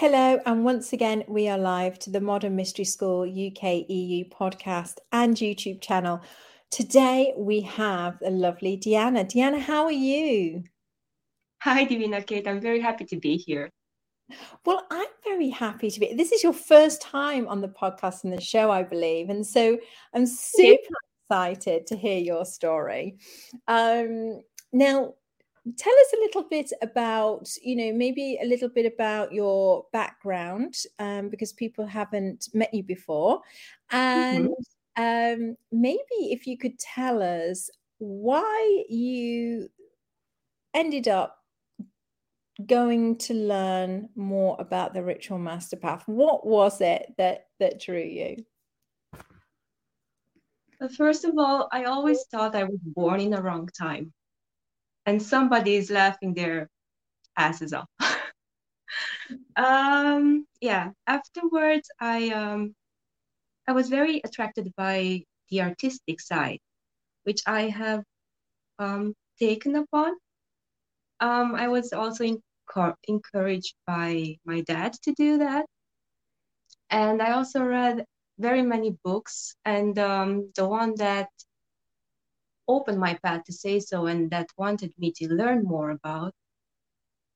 Hello, and once again, we are live to the Modern Mystery School UK EU podcast and YouTube channel. Today, we have the lovely Deanna. Deanna, how are you? Hi, Divina Kate. I'm very happy to be here. Well, I'm very happy to be. This is your first time on the podcast and the show, I believe. And so I'm super excited to hear your story. Um, now, tell us a little bit about you know maybe a little bit about your background um, because people haven't met you before. And mm-hmm. um, maybe if you could tell us why you ended up going to learn more about the ritual master path what was it that that drew you? First of all i always thought i was born in the wrong time and somebody is laughing their asses off. um, yeah. Afterwards, I um, I was very attracted by the artistic side, which I have um, taken upon. Um, I was also encouraged by my dad to do that, and I also read very many books. And um, the one that opened my path to say so and that wanted me to learn more about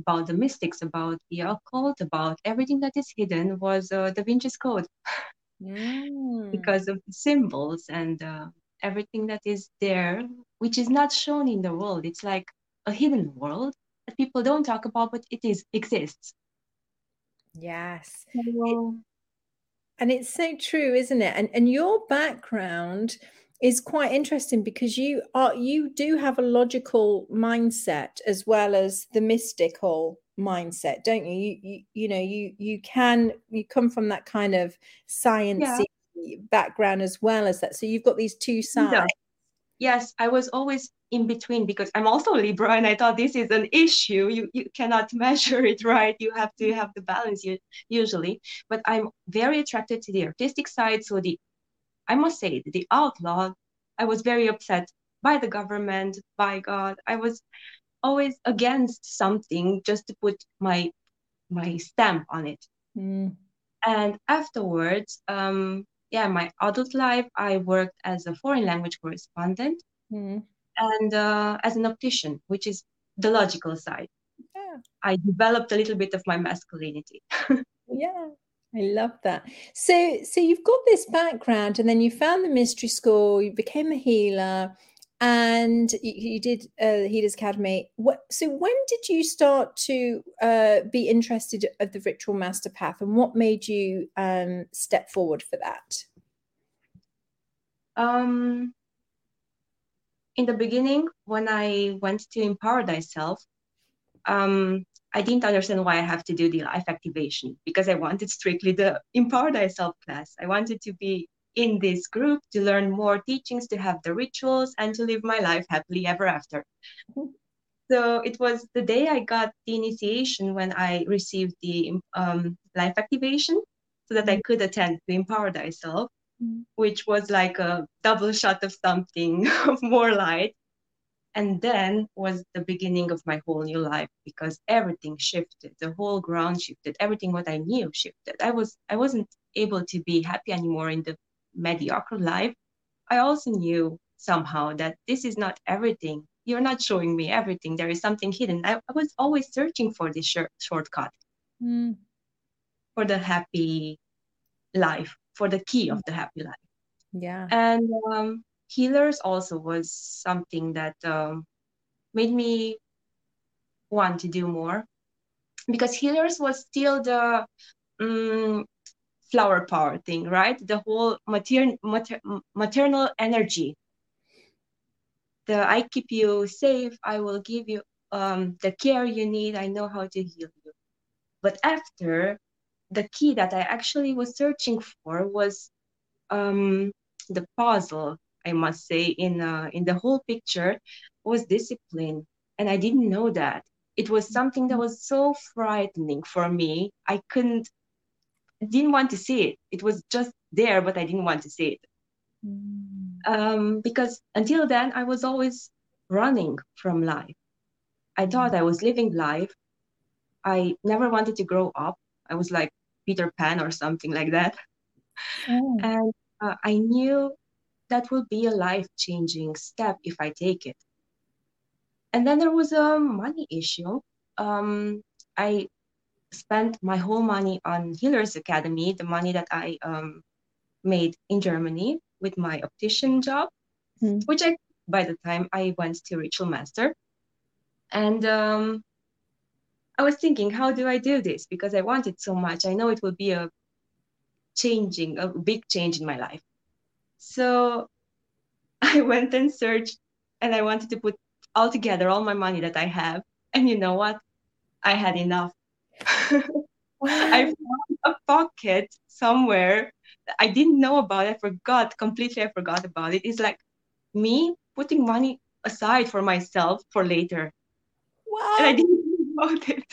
about the mystics, about the occult, about everything that is hidden was uh, Da Vinci's Code. mm. because of the symbols and uh, everything that is there, which is not shown in the world. It's like a hidden world that people don't talk about, but it is exists. Yes. So, and it's so true, isn't it? And and your background is quite interesting because you are you do have a logical mindset as well as the mystical mindset don't you? You you, you know you you can you come from that kind of science yeah. background as well as that. So you've got these two sides. Yes i was always in between because i'm also libra and i thought this is an issue. You you cannot measure it right? You have to have the balance usually. But i'm very attracted to the artistic side so the I must say, the outlaw, I was very upset by the government, by God. I was always against something just to put my my stamp on it. Mm. And afterwards, um, yeah, my adult life, I worked as a foreign language correspondent mm. and uh, as an optician, which is the logical side. Yeah. I developed a little bit of my masculinity. yeah. I love that. So, so you've got this background, and then you found the mystery school. You became a healer, and you, you did uh, the Healers Academy. What, so, when did you start to uh, be interested of the Ritual Master Path, and what made you um, step forward for that? Um, in the beginning, when I went to Empower Thyself, um, I didn't understand why I have to do the life activation because I wanted strictly the Empower Thyself class. I wanted to be in this group to learn more teachings, to have the rituals, and to live my life happily ever after. So it was the day I got the initiation when I received the um, life activation so that I could attend to Empower Thyself, mm-hmm. which was like a double shot of something of more light and then was the beginning of my whole new life because everything shifted. The whole ground shifted. Everything what i knew shifted. I was i wasn't able to be happy anymore in the mediocre life. I also knew somehow that this is not everything. You're not showing me everything. There is something hidden. I, I was always searching for this short, shortcut. Mm. for the happy life. For the key of the happy life. Yeah. And um, healers also was something that um, made me want to do more. Because healers was still the um, flower power thing right? The whole mater- mater- maternal energy. The i keep you safe i will give you um, the care you need i know how to heal you. But after the key that i actually was searching for was um, the puzzle, I must say, in uh, in the whole picture was discipline, and I didn't know that. It was something that was so frightening for me. I couldn't, didn't want to see it. It was just there, but I didn't want to see it. Mm. Um, because until then, I was always running from life. I thought I was living life. I never wanted to grow up. I was like Peter Pan or something like that. Oh. And uh, I knew that will be a life changing step if I take it. And then there was a money issue. Um, I spent my whole money on Healers Academy, the money that I um, made in Germany with my optician job, mm. which I, by the time I went to Ritual Master. And um, I was thinking, how do I do this? Because I want it so much. I know it will be a changing, a big change in my life. So I went and searched and I wanted to put all together all my money that I have. And you know what? I had enough. I found a pocket somewhere. I didn't know about. I forgot completely. I forgot about it. It's like me putting money aside for myself for later. Wow. And I didn't know about it.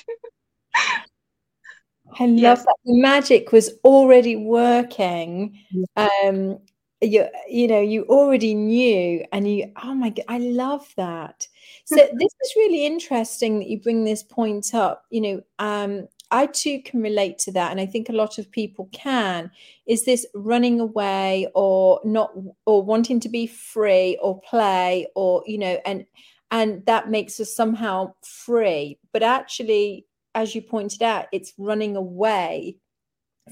I love yes. that. The magic was already working. Um, you you know you already knew and you oh my god i love that. So this is really interesting that you bring this point up you know um i too can relate to that and i think a lot of people can. Is this running away or not or wanting to be free or play or you know and and that makes us somehow free. But actually as you pointed out it's running away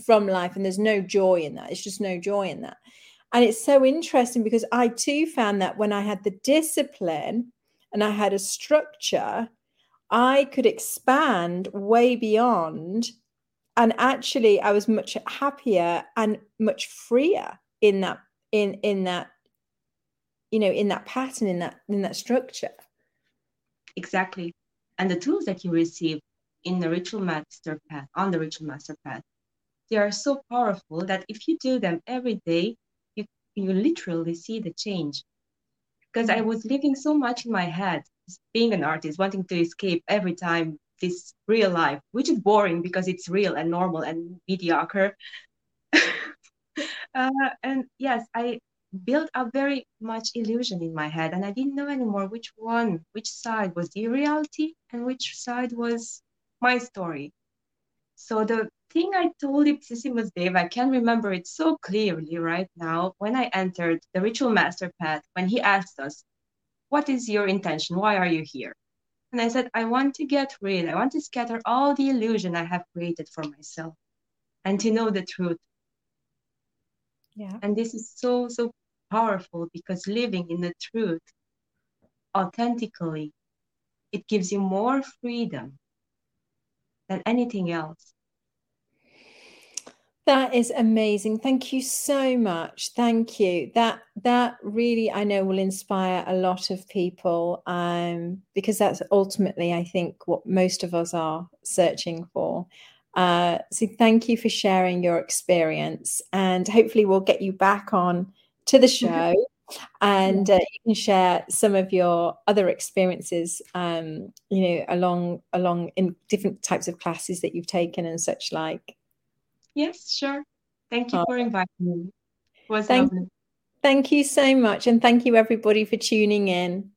from life and there's no joy in that. It's just no joy in that and it's so interesting because I too found that when I had the discipline and I had a structure, I could expand way beyond. And actually, I was much happier and much freer in that in in that you know in that pattern in that in that structure exactly and the tools that you receive in the ritual master path on the ritual master path they are so powerful that if you do them every day you literally see the change because I mm-hmm. was living so much in my head, being an artist, wanting to escape every time this real life, which is boring because it's real and normal and mediocre. uh, and yes, I built a very much illusion in my head, and I didn't know anymore which one, which side was the reality and which side was my story. So the thing I told Ipsissimus Dave, I can remember it so clearly right now when I entered the ritual master path, when he asked us, What is your intention? Why are you here? And I said, I want to get rid, I want to scatter all the illusion I have created for myself and to know the truth. Yeah. And this is so, so powerful because living in the truth authentically, it gives you more freedom than anything else. That is amazing. Thank you so much. Thank you. That that really I know will inspire a lot of people um, because that's ultimately I think what most of us are searching for. Uh, so thank you for sharing your experience and hopefully we'll get you back on to the mm-hmm. show and uh, you can share some of your other experiences um, you know along along in different types of classes that you've taken and such like Yes, sure. Thank you oh. for inviting me. It was thank, lovely. Thank you so much. And thank you, everybody, for tuning in.